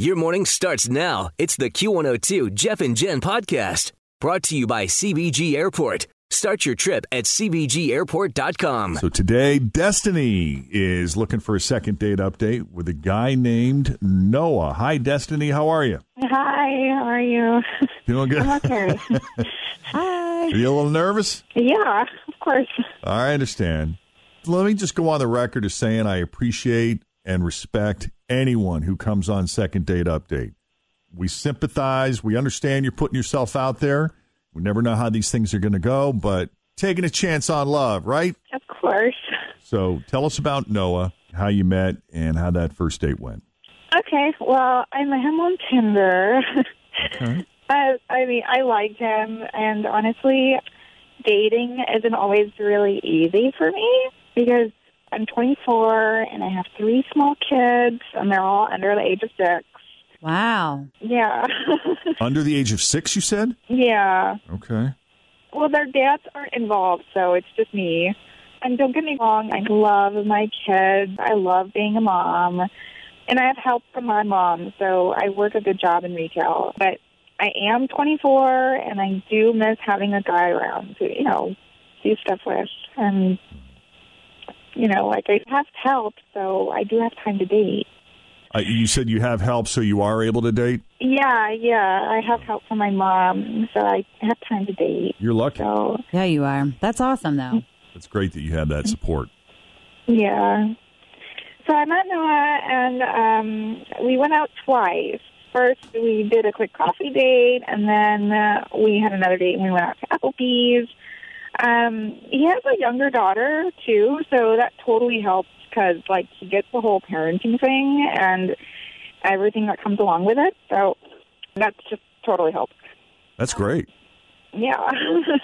Your morning starts now. It's the Q102 Jeff and Jen podcast brought to you by CVG Airport. Start your trip at CVGAirport.com. So today, Destiny is looking for a second date update with a guy named Noah. Hi, Destiny. How are you? Hi, how are you? Doing good. I'm okay. Hi. Are you a little nervous? Yeah, of course. I understand. Let me just go on the record as saying I appreciate and respect anyone who comes on second date update. We sympathize. We understand you're putting yourself out there. We never know how these things are going to go, but taking a chance on love, right? Of course. So tell us about Noah, how you met, and how that first date went. Okay, well, I met him on Tinder. Okay. I, I mean, I liked him, and honestly, dating isn't always really easy for me because I'm 24 and I have three small kids, and they're all under the age of six. Wow. Yeah. Under the age of six, you said? yeah. Okay. Well, their dads aren't involved, so it's just me. And don't get me wrong, I love my kids. I love being a mom. And I have help from my mom, so I work a good job in retail. But I am 24, and I do miss having a guy around to, you know, do stuff with. And, you know, like I have help, so I do have time to date. Uh, you said you have help, so you are able to date? Yeah, yeah, I have help from my mom, so I have time to date. You're lucky. So, Yeah, you are. That's awesome, though. It's great that you have that support. Yeah. So I met Noah, and um, we went out twice. First, we did a quick coffee date, and then uh, we had another date, and we went out to Applebee's. Um, he has a younger daughter too, so that totally helps because, like, he gets the whole parenting thing and everything that comes along with it. So that's just totally helps. That's great. Yeah.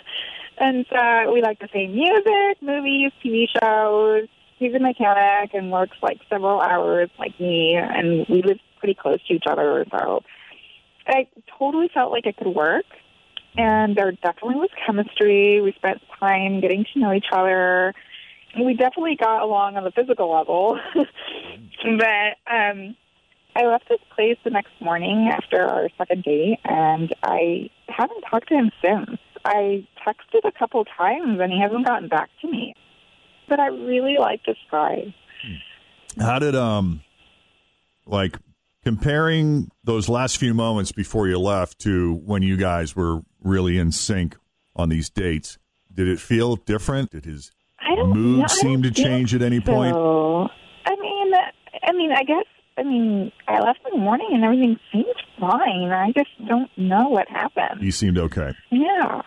and uh, we like the same music, movies, TV shows. He's a mechanic and works like several hours like me, and we live pretty close to each other. So I totally felt like it could work. And there definitely was chemistry. We spent time getting to know each other. And we definitely got along on the physical level. but um, I left this place the next morning after our second date, and I haven't talked to him since. I texted a couple times, and he hasn't gotten back to me. But I really like this guy. How did um like comparing those last few moments before you left to when you guys were really in sync on these dates? Did it feel different? Did his mood know, seem to change at any point? I mean, I mean, I guess. I mean, I left in the morning and everything seemed fine. I just don't know what happened. You seemed okay. Yeah,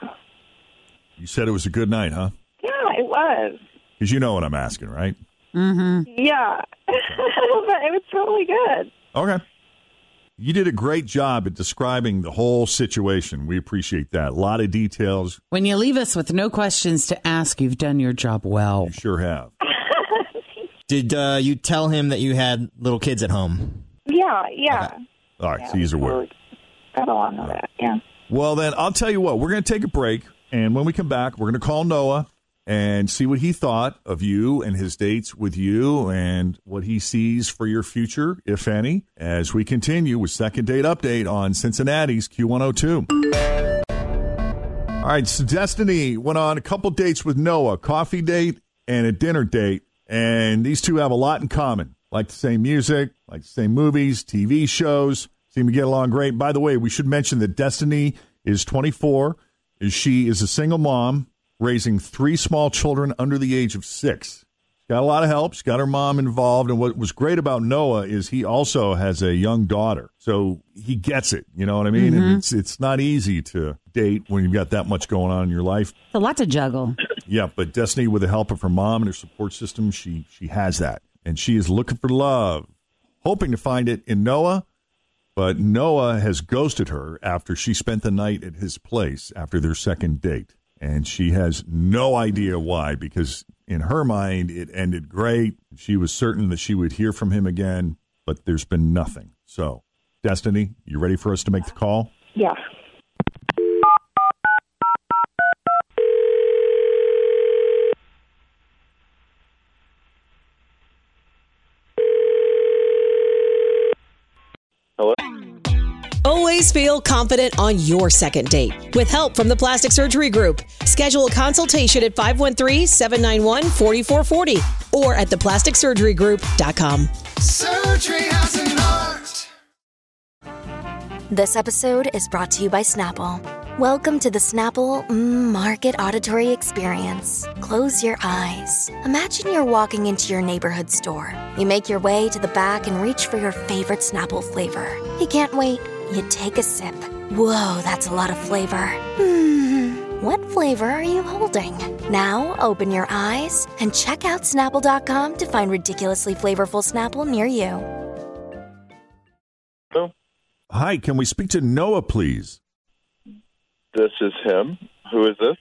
You said it was a good night, huh? yeah, it was. Because you know what I'm asking, right? Mm-hmm. Yeah, but it was totally good. Okay. You did a great job at describing the whole situation. We appreciate that. A lot of details. When you leave us with no questions to ask, you've done your job well. You sure have. Did uh, you tell him that you had little kids at home? Yeah, yeah. All right, yeah so he's aware. Got along with that. Yeah. Well, then I'll tell you what. We're going to take a break, and when we come back, we're going to call Noah and see what he thought of you and his dates with you, and what he sees for your future, if any, as we continue with second date update on Cincinnati's Q102. All right, so Destiny went on a couple dates with Noah, coffee date and a dinner date, and these two have a lot in common. Like the same music, like the same movies, TV shows, seem to get along great. By the way, we should mention that Destiny is 24, is she is a single mom raising three small children under the age of six. Got a lot of help. She's got her mom involved. And what was great about Noah is he also has a young daughter. So he gets it. You know what I mean? And mm-hmm. it's it's not easy to date when you've got that much going on in your life. It's a lot to juggle. Yeah, but Destiny, with the help of her mom and her support system, she she has that, and she is looking for love, hoping to find it in Noah. But Noah has ghosted her after she spent the night at his place after their second date, and she has no idea why. Because in her mind, it ended great. She was certain that she would hear from him again, but there's been nothing. So, Destiny, you ready for us to make the call? Yeah. Always feel confident on your second date. With help from the Plastic Surgery Group, schedule a consultation at 513-791-4440 or at theplasticsurgerygroup.com. Surgery has an art. This episode is brought to you by Snapple. Welcome to the Snapple Market Auditory Experience. Close your eyes. Imagine you're walking into your neighborhood store. You make your way to the back and reach for your favorite Snapple flavor. You can't wait. You take a sip. Whoa, that's a lot of flavor. Hmm. What flavor are you holding? Now open your eyes and check out Snapple.com to find ridiculously flavorful Snapple near you. Hi, can we speak to Noah, please? This is him. Who is this?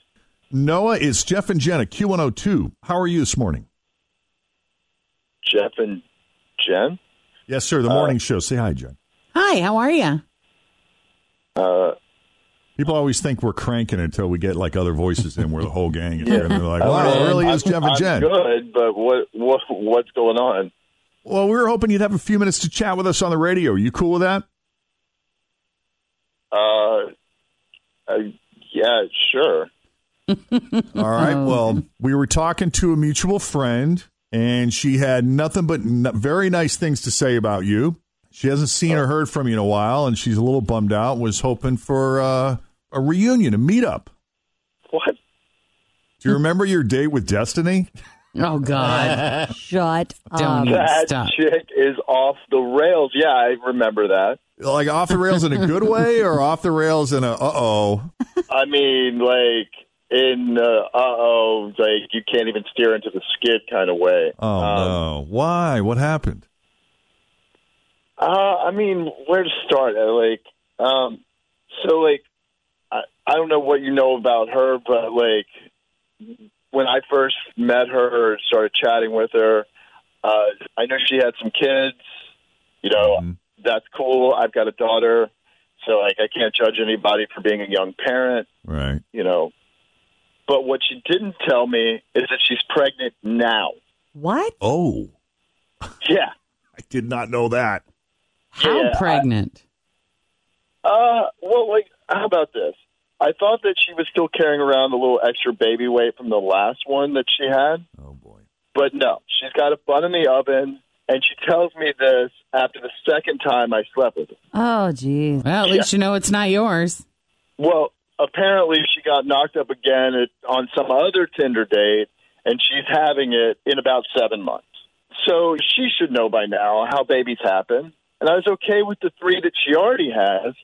Noah, it's Jeff and Jen at Q102. How are you this morning? Jeff and Jen? Yes, sir. The morning show. Say hi, Jen. Hi, how are you? Uh, People always think we're cranking until we get like other voices in where the whole gang is here. And they're like, wow, it really is Jeff and I'm Jen. good, but what, what what's going on? Well, we were hoping you'd have a few minutes to chat with us on the radio. Are you cool with that? Uh, uh yeah, sure. All right. Well, we were talking to a mutual friend, and she had nothing but n- very nice things to say about you. She hasn't seen or heard from you in a while, and she's a little bummed out. Was hoping for uh, a reunion, a meetup. What? Do you remember your date with Destiny? Oh God! Shut Don't up. That stop. chick is off the rails. Yeah, I remember that. Like off the rails in a good way, or off the rails in a uh oh? I mean, like in uh oh, like you can't even steer into the skid kind of way. Oh Um, no! Why? What happened? Uh, I mean, where to start? Uh, Like, um, so like, I I don't know what you know about her, but like, when I first met her or started chatting with her, uh, I know she had some kids. You know, Mhm. that's cool. I've got a daughter, so like, I can't judge anybody for being a young parent. Right. You know, but what she didn't tell me is that she's pregnant now. What? Oh, Yeah. I did not know that. How Yeah, I- pregnant? Uh, well, like, how about this? I thought that she was still carrying around a little extra baby weight from the last one that she had, Oh boy. but no, she's got a bun in the oven, and she tells me this after the second time I slept with her. Oh, geez. well, at least you know it's not yours. Well, apparently she got knocked up again at, on some other Tinder date, and she's having it in about seven months. So she should know by now how babies happen. And I was okay with the three that she already has,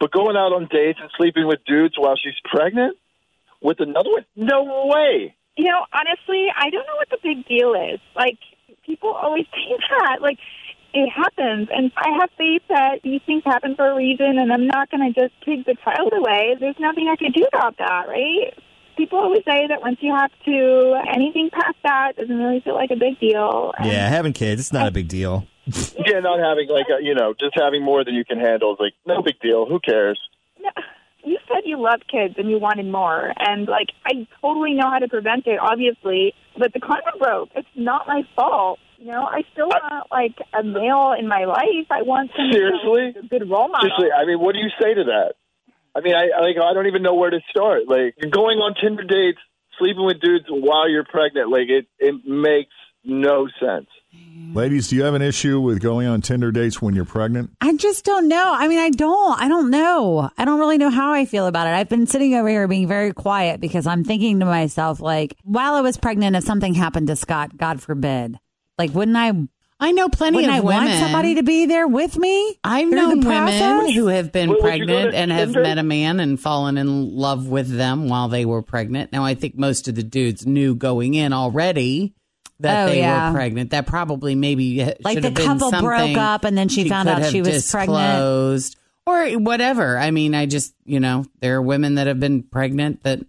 but going out on dates and sleeping with dudes while she's pregnant with another one? No way. You know, honestly, I don't know what the big deal is. Like, people always say that. Like, it happens. And I have faith that these things happen for a reason, and I'm not going to just take the child away. There's nothing I can do about that, right? People always say that once you have to, anything past that doesn't really feel like a big deal. And Yeah, having kids, it's not a big deal. Yeah, not having like a, you know, just having more than you can handle is like no big deal. Who cares? No, you said you loved kids and you wanted more, and like I totally know how to prevent it, obviously. But the condom broke. It's not my fault. You know, I still want like a male in my life. I want some Seriously? a good role model. Seriously, I mean, what do you say to that? I mean, I I, like I don't even know where to start. Like going on Tinder dates, sleeping with dudes while you're pregnant, like it it makes no sense. Ladies, do you have an issue with going on Tinder dates when you're pregnant? I just don't know. I mean, I don't. I don't know. I don't really know how I feel about it. I've been sitting over here being very quiet because I'm thinking to myself, like, while I was pregnant, if something happened to Scott, God forbid, like, wouldn't I? I know plenty wouldn't of I women. want somebody to be there with me? I've known the women who have been Well, would you go pregnant to and have met a man and fallen in love with them while they were pregnant. Now, I think most of the dudes knew going in already that Oh, they yeah. were pregnant. That probably maybe Like the been couple broke up and then she found out she was pregnant. or whatever. I mean, I just you know there are women that have been pregnant that.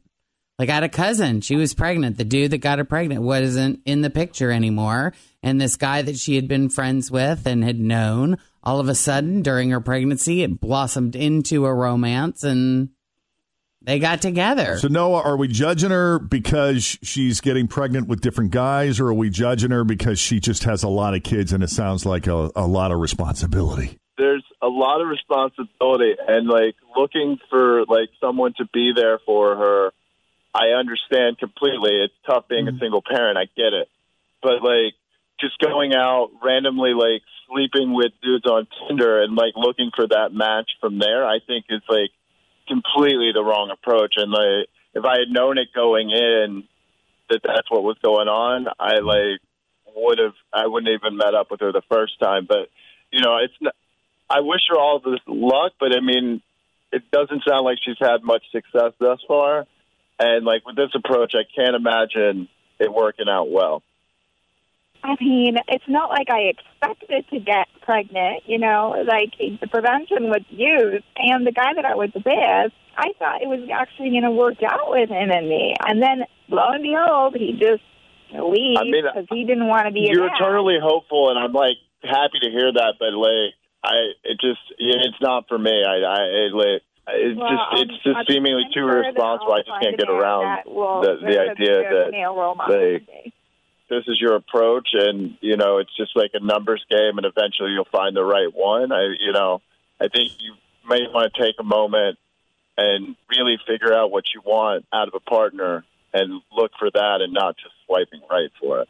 Like I had a cousin, she was pregnant. The dude that got her pregnant wasn't in the picture anymore. And this guy that she had been friends with and had known, all of a sudden during her pregnancy, it blossomed into a romance and they got together. So, Noah, are we judging her because she's getting pregnant with different guys, or are we judging her because she just has a lot of kids and it sounds like a, a lot of responsibility? there's a lot of responsibility and like looking for like someone to be there for her i understand completely it's tough being a mm-hmm. single parent i get it but like just going out randomly like sleeping with dudes on tinder and like looking for that match from there i think is like completely the wrong approach and like if i had known it going in that that's what was going on i like would have i wouldn't even met up with her the first time but you know it's not I wish her all the luck, but I mean, it doesn't sound like she's had much success thus far. And like with this approach, I can't imagine it working out well. I mean, it's not like I expected to get pregnant, you know, like the prevention was used. And the guy that I was with, I thought it was actually going to work out with him and me. And then lo and behold, he just leaves I mean, because he didn't want to be You're eternally hopeful, and I'm like happy to hear that. But like, I it just yeah, it's not for me. I I it, like. It's Well, just it's just I'm seemingly too irresponsible. I just can't get around that will- the the idea that male role model like to me. this is your approach and you know it's just like a numbers game and eventually you'll find the right one i you know i think you may want to take a moment and really figure out what you want out of a partner and look for that and not just swiping right for it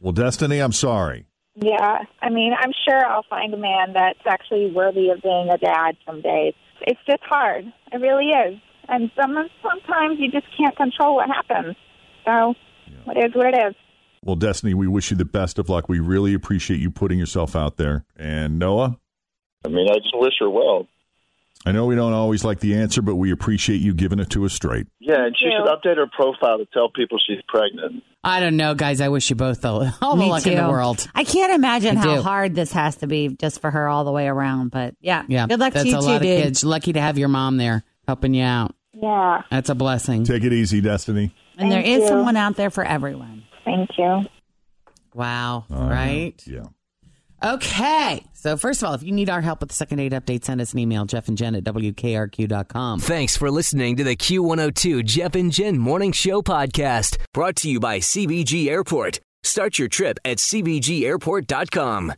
Well, Destiny, I'm sorry. Yeah, I mean, I'm sure I'll find a man that's actually worthy of being a dad someday. It's just hard. It really is. And some sometimes you just can't control what happens. So it is what it is. Well, Destiny, we wish you the best of luck. We really appreciate you putting yourself out there. And Noah, i mean i just wish her well I know we don't always like the answer, but we appreciate you giving it to us straight. yeah and she you. should update her profile to tell people she's pregnant I don't know, guys. I wish you both all, all the Me luck in the world. I can't imagine I how do. hard this has to be just for her all the way around. But yeah, Yeah, good luck that's to you a too, lot dude. of kids. Lucky to have your mom there helping you out. Yeah. That's a blessing. Take it easy, Destiny. And there Thank is you. someone out there for everyone. Thank you. Wow. Uh, right. Yeah. Okay. So first of all, if you need our help with the second aid update, send us an email, Jeff and Jen at WKRQ.com. Thanks for listening to the Q102 Jeff and Jen Morning Show podcast, brought to you by CVG Airport. Start your trip at CVGAirport.com.